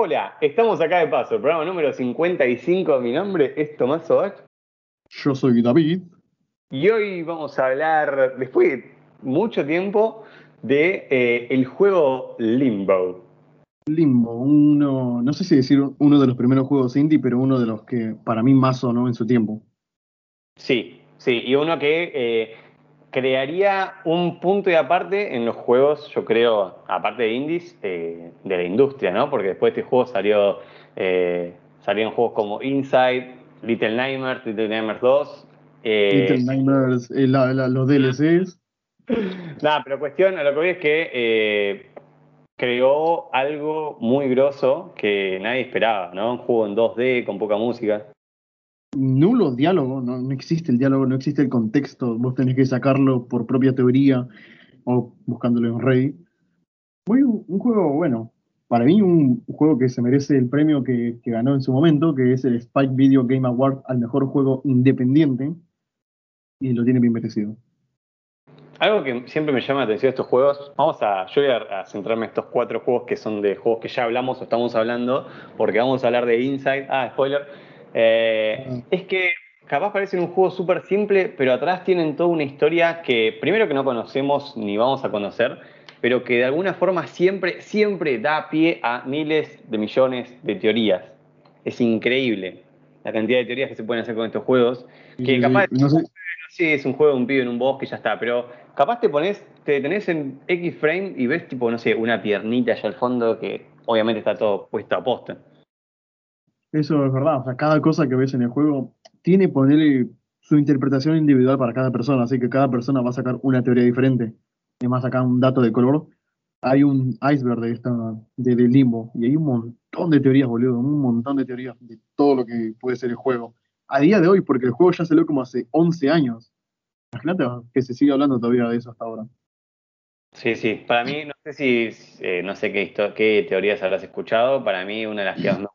Hola, estamos acá de paso, programa número 55. Mi nombre es Tomás Sobach. Yo soy David. Y hoy vamos a hablar, después de mucho tiempo, de eh, el juego Limbo. Limbo, uno, no sé si decir uno de los primeros juegos indie, pero uno de los que para mí más sonó en su tiempo. Sí, sí, y uno que eh, crearía un punto y aparte en los juegos, yo creo, aparte de indies, eh, de la industria, ¿no? Porque después de este juego salió, eh, salieron juegos como Inside, Little Nightmares, Little Nightmares 2. Little Nightmares, los DLCs. Nada, pero cuestión, a lo que voy es que creó algo muy grosso que nadie esperaba, ¿no? Un juego en 2D con poca música. Nulo diálogo, ¿no? existe el diálogo, no existe el contexto, vos tenés que sacarlo por propia teoría o buscándolo en Reddit. Muy un juego bueno, para mí un juego que se merece el premio que, ganó en su momento, que es el Spike Video Game Award al mejor juego independiente, y lo tiene bien merecido. Algo que siempre me llama la atención de estos juegos, vamos a, yo voy a, centrarme en estos cuatro juegos que son de juegos que ya hablamos o estamos hablando, porque vamos a hablar de Inside, ah, spoiler, eh, es que capaz parecen un juego súper simple, pero atrás tienen toda una historia que primero que no conocemos ni vamos a conocer, pero que de alguna forma siempre, siempre da pie a miles de millones de teorías. Es increíble la cantidad de teorías que se pueden hacer con estos juegos, que capaz... No Sí, es un juego de un pibe en un bosque y ya está, pero capaz te pones, te detenés en X frame y ves tipo, no sé, una piernita allá al fondo que obviamente está todo puesto a posta. Eso es verdad, o sea, cada cosa que ves en el juego tiene ponerle su interpretación individual para cada persona, así que cada persona va a sacar una teoría diferente. Además, acá un dato de color, hay un iceberg de esta, de, limbo, y hay un montón de teorías, boludo, un montón de teorías de todo lo que puede ser el juego a día de hoy, porque el juego ya salió como hace 11 años. Imagínate que se sigue hablando todavía de eso hasta ahora. Sí, sí. Para mí, no sé si, eh, no sé qué, qué, teorías habrás escuchado. Para mí, una de las que más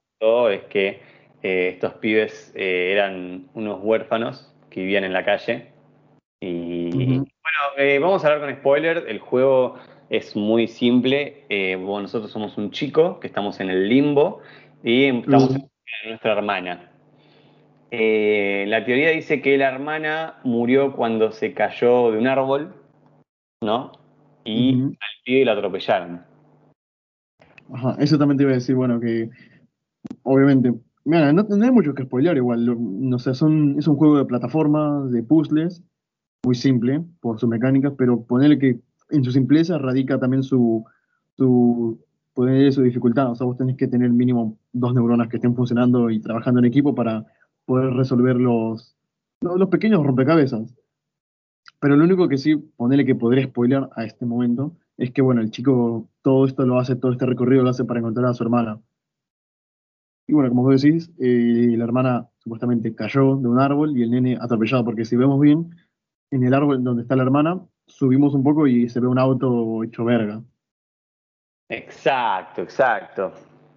es que eh, estos pibes eh, eran unos huérfanos que vivían en la calle. Y bueno, vamos a hablar con spoiler. El juego es muy simple. nosotros somos un chico que estamos en el limbo y estamos en nuestra hermana. Eh, la teoría dice que la hermana murió cuando se cayó de un árbol, ¿no? Y al pie la atropellaron. Ajá, eso también te iba a decir, bueno, que obviamente, mira, no, hay mucho que spoilear igual, no sé, son, es un juego de plataforma, de puzzles, muy simple por sus mecánicas, pero ponerle que en su simpleza radica también su, su, ponerle su dificultad, o sea, vos tenés que tener mínimo dos neuronas que estén funcionando y trabajando en equipo para poder resolver los, los pequeños rompecabezas. Pero lo único que sí, ponerle que podría spoiler a este momento, es que bueno, el chico todo esto lo hace, todo este recorrido lo hace para encontrar a su hermana. Y bueno, como vos decís, eh, la hermana supuestamente cayó de un árbol y el nene atropellado, porque si vemos bien, en el árbol donde está la hermana, subimos un poco y se ve un auto hecho verga. Exacto, exacto.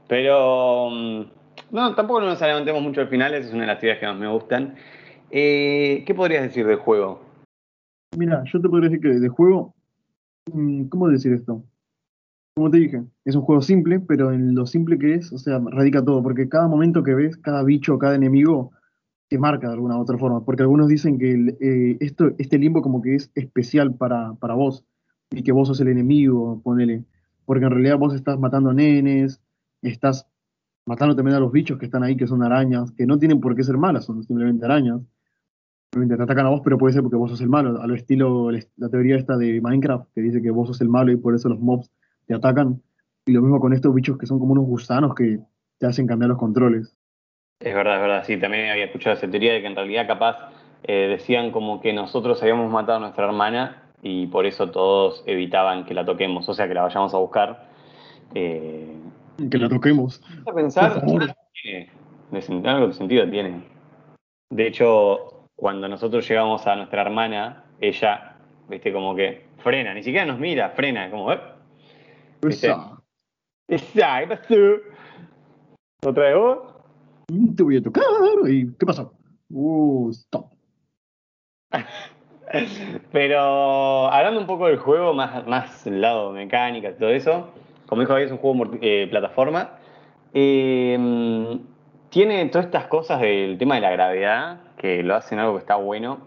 Pero mm, no, tampoco nos adelantemos mucho al final, esa es una de las teorías que más me gustan. Eh, ¿Qué podrías decir del juego? Mira, yo te podría decir que de juego, mm, ¿cómo decir esto? Como te dije, es un juego simple, pero en lo simple que es, o sea, radica todo, porque cada momento que ves, cada bicho, cada enemigo, te marca de alguna u otra forma, porque algunos dicen que eh, esto, este limbo como que es especial para, para vos, y que vos sos el enemigo, ponele, porque en realidad vos estás matando nenes, estás matando también a los bichos que están ahí, que son arañas, que no tienen por qué ser malas, son simplemente arañas. Te atacan a vos, pero puede ser porque vos sos el malo, a lo estilo la teoría esta de Minecraft, que dice que vos sos el malo y por eso los mobs te atacan. Y lo mismo con estos bichos que son como unos gusanos que te hacen cambiar los controles. Es verdad, es verdad, sí, también había escuchado esa teoría de que en realidad capaz eh, decían como que nosotros habíamos matado a nuestra hermana y por eso todos evitaban que la toquemos, o sea, que la vayamos a buscar. Eh, que la toquemos. A pensar, tiene, algo de sentido tiene. De hecho, cuando nosotros llegamos a nuestra hermana, ella, viste, como que frena, ni siquiera nos mira, frena, como, ¿eh? Esa. Esa, ¿qué pasó? ¿Otra vez vos? Te voy a tocar. ¿Y qué pasó? Uh, stop. Pero hablando un poco del juego, más, más lado mecánica y todo eso, como dijo es un juego eh, plataforma. Eh, tiene todas estas cosas del tema de la gravedad que lo hacen algo que está bueno.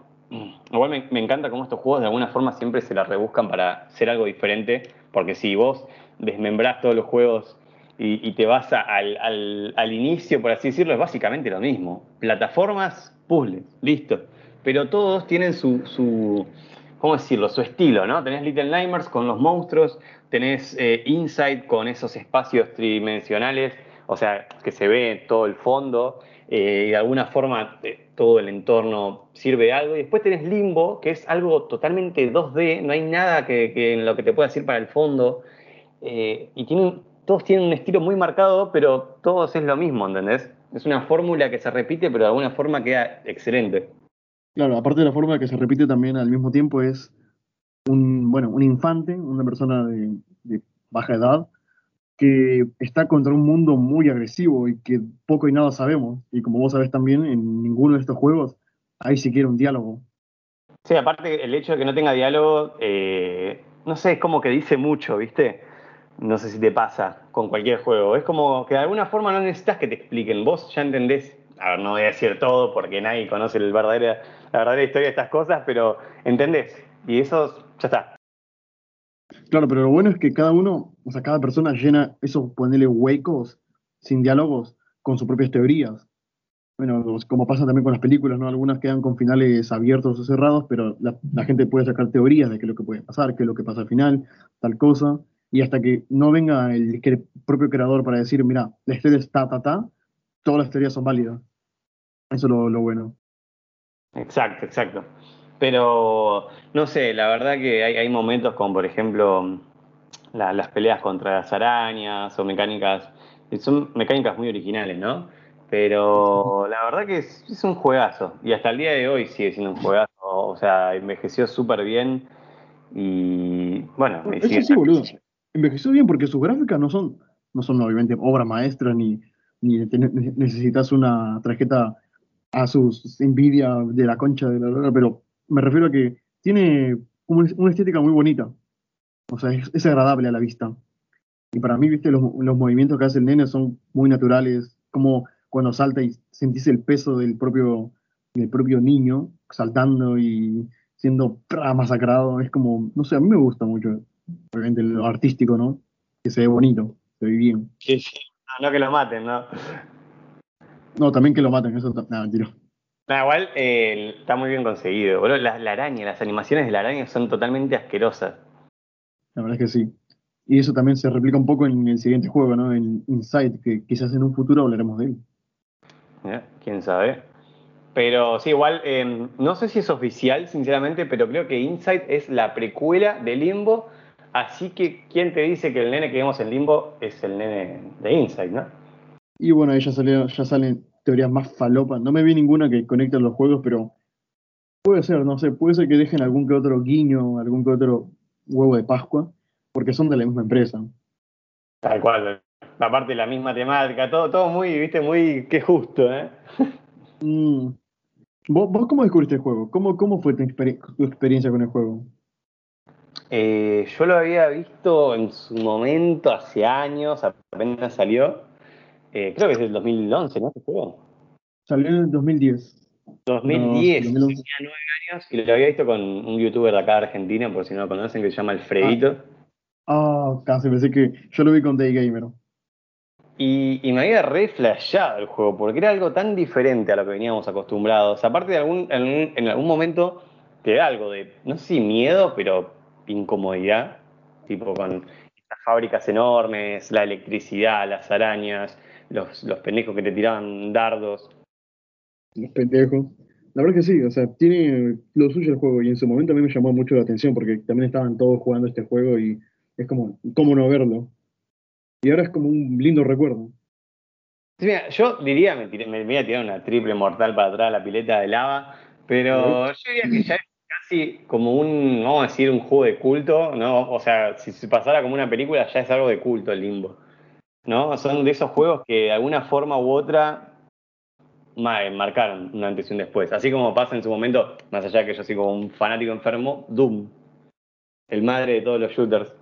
Igual me, me encanta cómo estos juegos de alguna forma siempre se la rebuscan para ser algo diferente, porque si vos desmembrás todos los juegos y, te vas al, al- al inicio, por así decirlo, es básicamente lo mismo. Plataformas, puzzles, listo. Pero todos tienen su, su ¿cómo decirlo? Su estilo, ¿no? Tenés Little Nightmares con los monstruos, tenés eh, Inside con esos espacios tridimensionales, o sea, que se ve todo el fondo, eh, y de alguna forma eh, todo el entorno sirve de algo. Y después tenés Limbo, que es algo totalmente 2D, no hay nada que, que en lo que te pueda decir para el fondo. Eh, y tienen, todos tienen un estilo muy marcado, pero todos es lo mismo, ¿entendés? Es una fórmula que se repite, pero de alguna forma queda excelente. Claro, aparte de la forma que se repite también al mismo tiempo es un, bueno, un infante, una persona de, de baja edad, que está contra un mundo muy agresivo y que poco y nada sabemos. Y como vos sabés también, en ninguno de estos juegos hay siquiera un diálogo. Sí, aparte el hecho de que no tenga diálogo, eh, no sé, es como que dice mucho, ¿viste? No sé si te pasa con cualquier juego. Es como que de alguna forma no necesitas que te expliquen. Vos ya entendés, a ver, no voy a decir todo porque nadie conoce el verdadera, la verdadera historia de estas cosas, pero entendés. Y eso ya está. Claro, pero lo bueno es que cada uno, o sea, cada persona llena esos, ponele huecos sin diálogos con sus propias teorías. Bueno, como pasa también con las películas, ¿no? Algunas quedan con finales abiertos o cerrados, pero la, la gente puede sacar teorías de qué es lo que puede pasar, qué es lo que pasa al final, tal cosa. Y hasta que no venga el, cre- propio creador para decir, mira, la historia es ta, ta, ta, todas las teorías son válidas. Eso es lo, lo bueno. Exacto, exacto. Pero, no sé, la verdad que hay, hay momentos como, por ejemplo, la- las peleas contra las arañas o mecánicas, son mecánicas muy originales, ¿no? Pero la verdad que es, es un juegazo. Y hasta el día de hoy sigue siendo un juegazo. O sea, envejeció súper bien. Y bueno, me Eso sí, boludo. Envejeció bien porque sus gráficas no son, no son obviamente obras maestras ni, ni necesitas una tarjeta a sus Nvidia de la concha de la pero me refiero a que tiene una, estética muy bonita. O sea, es, es agradable a la vista. Y para mí, viste, los, los movimientos que hace el nene son muy naturales, como cuando salta y sentís el peso del propio, del propio niño saltando y siendo masacrado. Es como, no sé, a mí me gusta mucho, obviamente, lo artístico, ¿no? Que se ve bonito, se ve bien. Sí, sí. No, no que lo maten, ¿no? No, también que lo maten, eso nada, mentira. Nah, igual eh, está muy bien conseguido. boludo. La, la araña, las animaciones de la araña son totalmente asquerosas. La verdad es que sí. Y eso también se replica un poco en el siguiente juego, ¿no? En Inside, que quizás en un futuro hablaremos de él. ¿eh? ¿Quién sabe? Pero sí, igual, eh, no sé si es oficial, sinceramente, pero creo que Inside es la precuela de Limbo. Así que, ¿quién te dice que el nene que vemos en Limbo es el nene de Inside, no? Y bueno, ahí ya, salió- ya salen teorías más falopas. No me vi ninguna que conecte los juegos, pero puede ser, no sé, puede ser que dejen algún que otro guiño, algún que otro huevo de Pascua, porque son de la misma empresa. Tal cual. Aparte, la misma temática, todo, todo muy, viste, muy. Qué justo, ¿eh? Mm. ¿Vos, vos cómo descubriste el juego? ¿Cómo, cómo fue tu experiencia con el juego? Eh, yo lo había visto en su momento, hace años, apenas salió. Eh, creo que es del 2011, ¿no? Este juego. Salió en el 2010. 2010, No, 2011. tenía nueve años y lo había visto con un youtuber de acá de Argentina, por si no lo conocen, que se llama Alfredito. Ah, casi pensé que yo lo vi con Day Gamer. Y, y me había re flasheado el juego, porque era algo tan diferente a lo que veníamos acostumbrados. Aparte de algún, en, algún- en algún momento te da algo de, no sé si miedo, pero incomodidad, tipo con las fábricas enormes, la electricidad, las arañas, los, los pendejos que te tiraban dardos. Los pendejos. La verdad que sí, o sea, tiene lo suyo el juego y en su momento a mí me llamó mucho la atención porque también estaban todos jugando este juego y es como, ¿cómo no verlo? Y ahora es como un lindo recuerdo. Sí, mira, yo diría, me, tiré- me voy a tirar una triple mortal para atrás de la pileta de lava, pero yo diría que ya es casi como un, vamos a decir, un juego de culto, ¿no? O sea, si se pasara como una película, ya es algo de culto el limbo, ¿no? Son de esos juegos que de alguna forma u otra ma- marcaron un antes y un después. Así como pasa en su momento, más allá de que yo soy como un fanático enfermo, Doom, el madre de todos los shooters.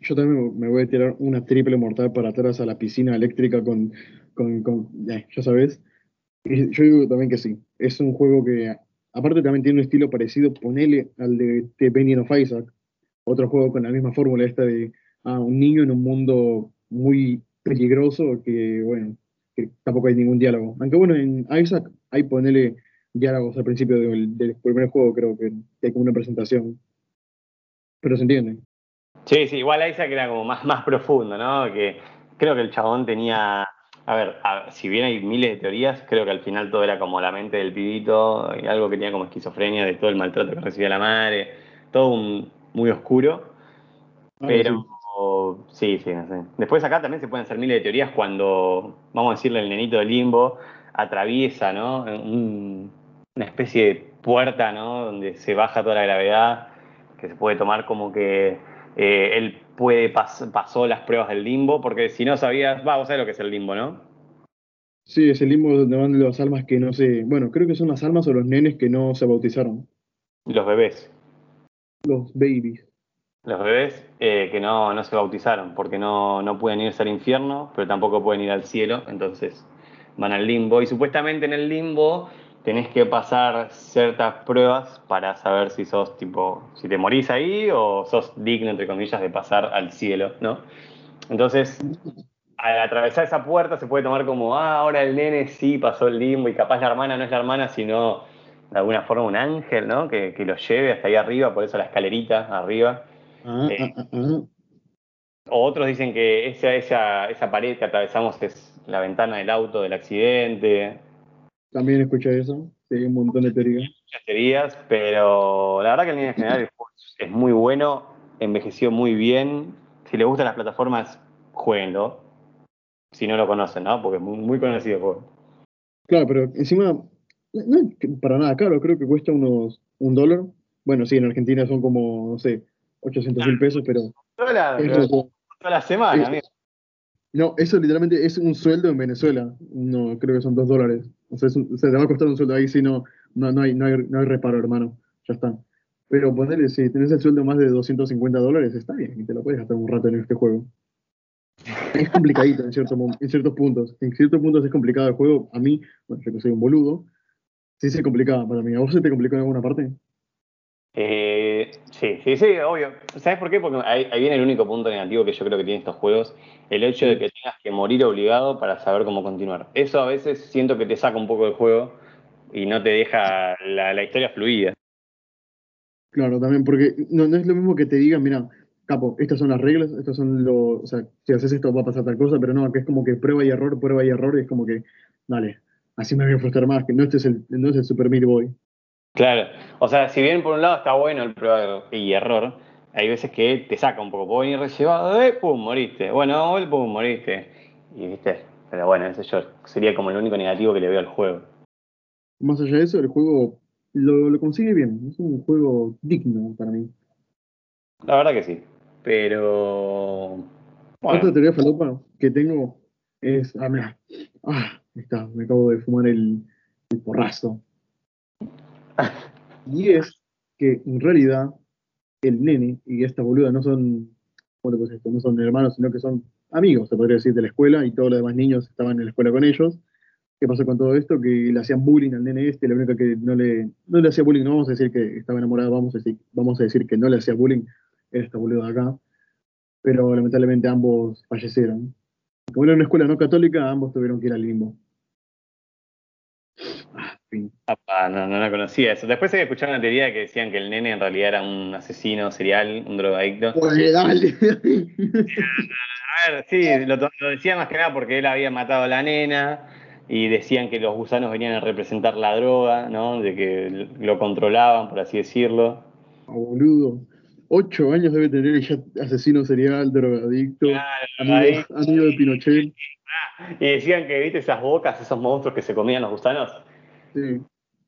Yo también me voy a tirar una triple mortal para atrás a la piscina eléctrica con, con, con eh, ya sabes. Yo digo también que sí. Es un juego que, aparte también tiene un estilo parecido, ponele al de The Binding of Isaac, otro juego con la misma fórmula esta de ah, un niño en un mundo muy peligroso que, bueno, que tampoco hay ningún diálogo. Aunque bueno, en Isaac hay ponele diálogos al principio del, del primer juego, creo que hay como una presentación. Pero se entiende. Sí, sí, igual Isaac era como más, más profundo, ¿no? Que creo que el chabón tenía. A ver, si bien hay miles de teorías, creo que al final todo era como la mente del pibito y algo que tenía como esquizofrenia de todo el maltrato que recibía la madre, todo un, muy oscuro. Ah, pero sí. sí, no sé. Después acá también se pueden hacer miles de teorías cuando, vamos a decirle, el nenito del limbo atraviesa, ¿no? una especie de puerta, ¿no? Donde se baja toda la gravedad, que se puede tomar como que eh, él puede pasó las pruebas del limbo, porque si no sabías, va, vos sabés lo que es el limbo, ¿no? Sí, es el limbo donde van las almas que no se, bueno, creo que son las almas o los nenes que no se bautizaron. Los bebés. Los babies. Los bebés eh, que no, no, se bautizaron, porque no, no pueden irse al infierno, pero tampoco pueden ir al cielo, entonces van al limbo. Y supuestamente en el limbo tenés que pasar ciertas pruebas para saber si sos tipo, si te morís ahí o sos digno, entre comillas, de pasar al cielo, ¿no? Entonces, al atravesar esa puerta se puede tomar como, ah, ahora el nene sí pasó el limbo y capaz la hermana no es la hermana, sino de alguna forma un ángel, ¿no? Que, que lo lleve hasta ahí arriba, por eso la escalerita arriba. Ah, eh, ah, ah, otros dicen que esa, esa, esa pared que atravesamos es la ventana del auto del accidente. También escuché eso, sí, un montón de teorías. Muchas teorías, pero la verdad que en línea general es muy bueno, envejeció muy bien. Si les gustan las plataformas, jueguenlo. Si no lo conocen, ¿no? Porque es muy, conocido el juego. Claro, pero encima, no es para nada caro, creo que cuesta unos un dólar. Bueno, sí, en Argentina son como, no sé, 800 mil pesos, pero... Toda la, toda la semana, amigo. No, eso literalmente es un sueldo en Venezuela. No, creo que son dos dólares. O sea, se te va a costar un sueldo ahí si no, no, no, hay, no, hay, no hay reparo, hermano. Ya está. Pero ponerle, si tenés el sueldo más de 250 dólares, está bien, y te lo puedes gastar un rato en este juego. Es complicadito en, cierto, en ciertos puntos. En ciertos puntos es complicado el juego. A mí, bueno, yo que soy un boludo, sí se complicaba para mí. ¿A vos se te complicó en alguna parte? Eh, sí, sí, sí, obvio. ¿Sabes por qué? Porque ahí, viene el único punto negativo que yo creo que tienen estos juegos, el hecho de que tengas que morir obligado para saber cómo continuar. Eso a veces siento que te saca un poco del juego y no te deja la, historia fluida. Claro, también, porque no, es lo mismo que te digan, mira, capo, estas son las reglas, estos son los, o sea, si haces esto va a pasar tal cosa, pero no, que es como que prueba y error, prueba y error, y es como que, dale, así me voy a frustrar más, que no este es el, no es el Super Meat Boy. Claro, o sea, si bien por un lado está bueno el prueba y error, hay veces que te saca un poco. Puedo venir rellevado, eh, pum, moriste. Bueno, pum, moriste. Y viste, pero bueno, ese yo sería como el único negativo que le veo al juego. Más allá de eso, el juego lo, consigue bien. Es un juego digno para mí. La verdad que sí. Pero. Bueno. Otra teoría falopa que tengo es. Ah, mira. Ah, está, me acabo de fumar el, el porrazo. y es que en realidad el nene y esta boluda no son, no son hermanos, sino que son amigos, se podría decir, de la escuela y todos los demás niños estaban en la escuela con ellos. ¿Qué pasó con todo esto? Que le hacían bullying al nene este, la única que no le, no le hacía bullying, no vamos a decir que estaba enamorado, vamos a decir, vamos a decir que no le hacía bullying, esta boluda acá. Pero lamentablemente ambos fallecieron. Como era una escuela no católica, ambos tuvieron que ir al limbo no, no, conocía eso. Después he escuchado una teoría que decían que el nene en realidad era un asesino serial, un drogadicto. Pues dale. A ver, sí, lo, decía más que nada porque él había matado a la nena y decían que los gusanos venían a representar la droga, ¿no? De que lo controlaban, por así decirlo. Ah, boludo. Ocho años debe tener ya asesino serial, drogadicto, amigo, de Pinochet. Y decían que, viste, esas bocas, esos monstruos que se comían los gusanos. Sí.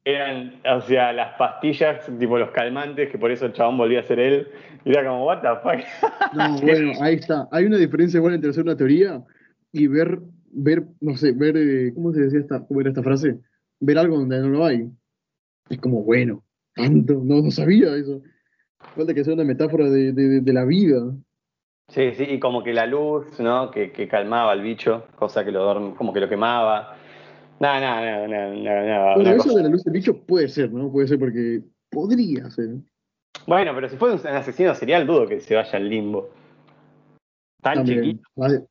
Eran, o sea, las pastillas, tipo los calmantes, que por eso el chabón volvía a ser él. Y era como, what the fuck. No, bueno, ahí está. Hay una diferencia igual entre hacer una teoría y ver, ver, no sé, ver, eh, ¿cómo se decía esta, cómo era esta frase? Ver algo donde no lo hay. Es como, bueno, tanto, no, no sabía eso. Falta que sea una metáfora de, de, de la vida. Sí, sí, y como que la luz, ¿no? Que, que calmaba al bicho, cosa que lo dorm- como que lo quemaba. Nada, nada, nada, nada, nada, nada, Bueno, eso cosa- de la luz del bicho puede ser, ¿no? Puede ser porque podría ser. Bueno, pero si fuera un asesino serial, dudo que se vaya al limbo. Tan También. chiquito. Vale.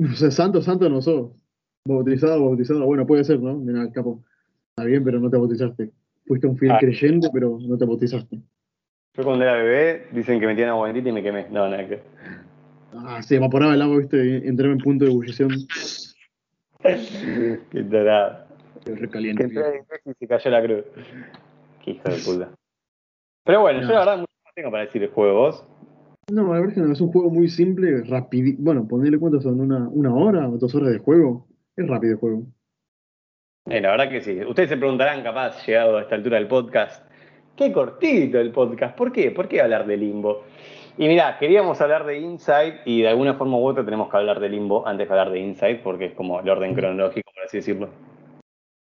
O sea, santo, santo no sos. Bautizado, bautizado. Bueno, puede ser, ¿no? Mira, capo. Está bien, pero no te bautizaste. Fuiste un fiel Ah. creyente, pero no te bautizaste. Yo cuando era bebé, dicen que metían agua bendita y me quemé. No, nada que. Ah, se evaporaba el agua, viste, entraba en punto de ebullición. Qué tarado. Qué Que recaliente. y se cayó la cruz. Qué hijo de puta. Pero bueno, yo No. la verdad mucho más tengo para decir el juego. ¿Vos? No, la verdad es que no, es un juego muy simple, rápido. Bueno, ponerle cuánto son, una, una hora o dos horas de juego. Es rápido el juego. Eh, la verdad que sí. Ustedes se preguntarán, capaz, llegado a esta altura del podcast, qué cortito el podcast. ¿Por qué? ¿Por qué hablar de Limbo? Y mirá, queríamos hablar de Inside y de alguna forma u otra tenemos que hablar de Limbo antes de hablar de Inside porque es como el orden cronológico, por así decirlo.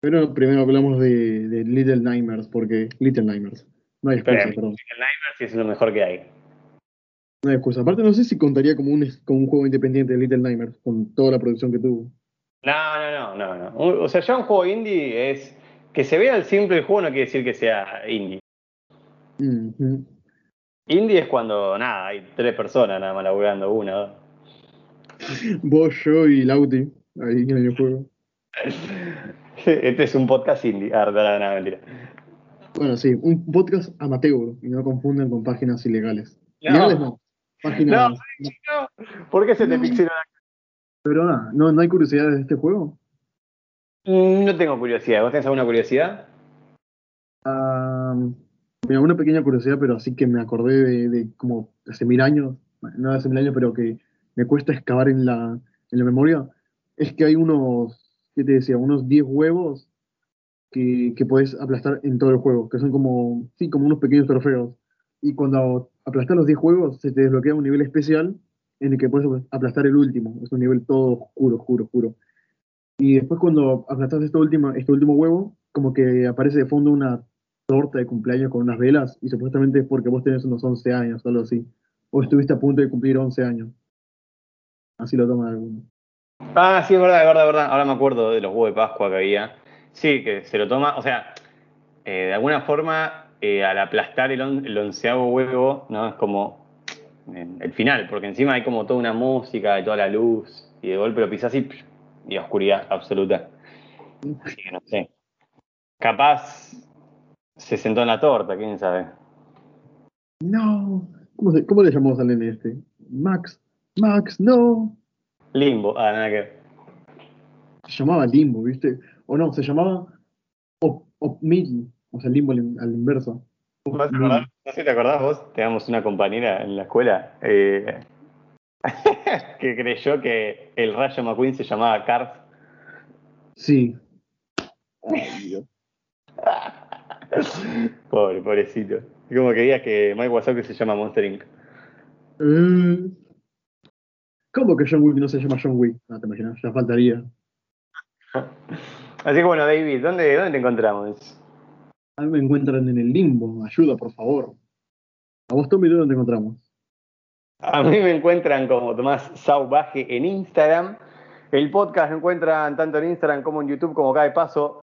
Pero primero hablamos de, de Little Nightmares, porque. Little Nightmares. No hay excusa, Pero perdón. el Nightmares es lo mejor que hay. No hay excusa. Aparte, no sé si contaría como un, como un juego independiente de Little Nightmares, con toda la producción que tuvo. No, no, no, no, no. O sea, ya un juego indie es. Que se vea el simple juego no quiere decir que sea indie. Mhm. Indie es cuando, nada, hay tres personas nada más laburando, una, dos. Vos, yo y Lauti, ahí en el juego. Este es un podcast indie. Ah, no, no, no, mentira. Bueno, sí, un podcast amateur, y no confunden con páginas ilegales. No. Ilegales no. Páginas. No, ¿Por qué se te No. pixeló Pero nada, ¿no, ¿no hay curiosidades de este juego? Mm, No tengo curiosidad. ¿Vos tenés alguna curiosidad? Ah, una pequeña curiosidad, pero así que me acordé de, como hace mil años, no hace mil años, pero que me cuesta excavar en la, en la memoria, es que hay unos, ¿qué te decía? Unos 10 huevos que, que puedes aplastar en todo el juego, que son como, sí, como unos pequeños trofeos. Y cuando aplastas los 10 huevos, se te desbloquea un nivel especial en el que puedes aplastar el último. Es un nivel todo oscuro, oscuro, oscuro. Y después cuando aplastas este último, este último huevo, como que aparece de fondo una torta de cumpleaños con unas velas y supuestamente es porque vos tenés unos 11 años algo así. O estuviste a punto de cumplir 11 años. Así lo toman algunos. Ah, sí, es verdad, es verdad, es verdad. Ahora me acuerdo de los huevos de Pascua que había. Sí, que se lo toma, o sea, eh, de alguna forma, eh, al aplastar el, on- el onceavo huevo, ¿no? Es como el final, porque encima hay como toda una música y toda la luz, y de golpe lo pisas y, y oscuridad absoluta. Así que no sé. Capaz se sentó en la torta, quién sabe. No. ¿Cómo, se- cómo le llamamos al nene este? Max. Max, no. Limbo, ah, nada que ver. Se llamaba Limbo, ¿viste? O no, se llamaba Op, Opmil. O sea, Limbo al, inverso. ¿Vos te acordás? No sé si te acordás vos, teníamos una compañera en la escuela eh, que creyó que el Rayo McQueen se llamaba Cars. Sí. Ay, Dios. Pobre, pobrecito. Como que digas que Mike Wazowski se llama Monster Inc. Eh, ¿Cómo que John Wick no se llama John Wick? No te imaginas, ya faltaría. Así que bueno, David, ¿dónde, dónde te encontramos? A mí me encuentran en el limbo. Ayuda, por favor. A vos, Tommy, ¿dónde te encontramos? A mí me encuentran como Tomás Sauvaje en Instagram. El podcast lo encuentran tanto en Instagram como en YouTube, como cada paso.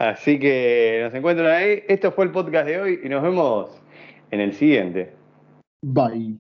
Así que nos encuentran ahí. Esto fue el podcast de hoy y nos vemos en el siguiente. Bye.